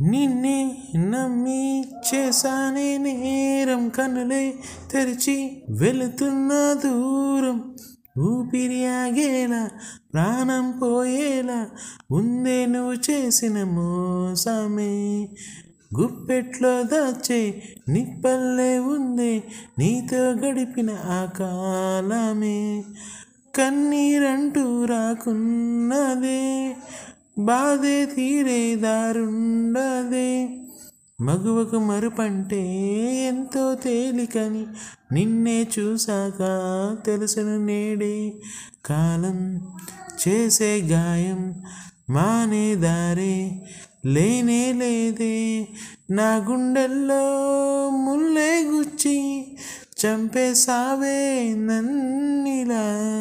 నిన్నే నమ్మి చేశానే నేరం కనులే తెరిచి వెళుతున్న దూరం. ఊపిరి ఆగేలా ప్రాణం పోయేలా ఉందే నువ్వు చేసిన మోసమే. గుప్పెట్లో దాచే నిప్పల్లే ఉందే నీతో గడిపిన ఆ కాలమే. కన్నీరంటూ రాకున్నదే బాధే తీరే దారుండదే. మగువకు మరుపంటే ఎంతో తేలికని నిన్నే చూశాక తెలుసును నేడే. కాలం చేసే గాయం మానే దారే లేనే లేదే. నా గుండెల్లో ముల్లే గుచ్చి చంపేసావే నన్నిలా.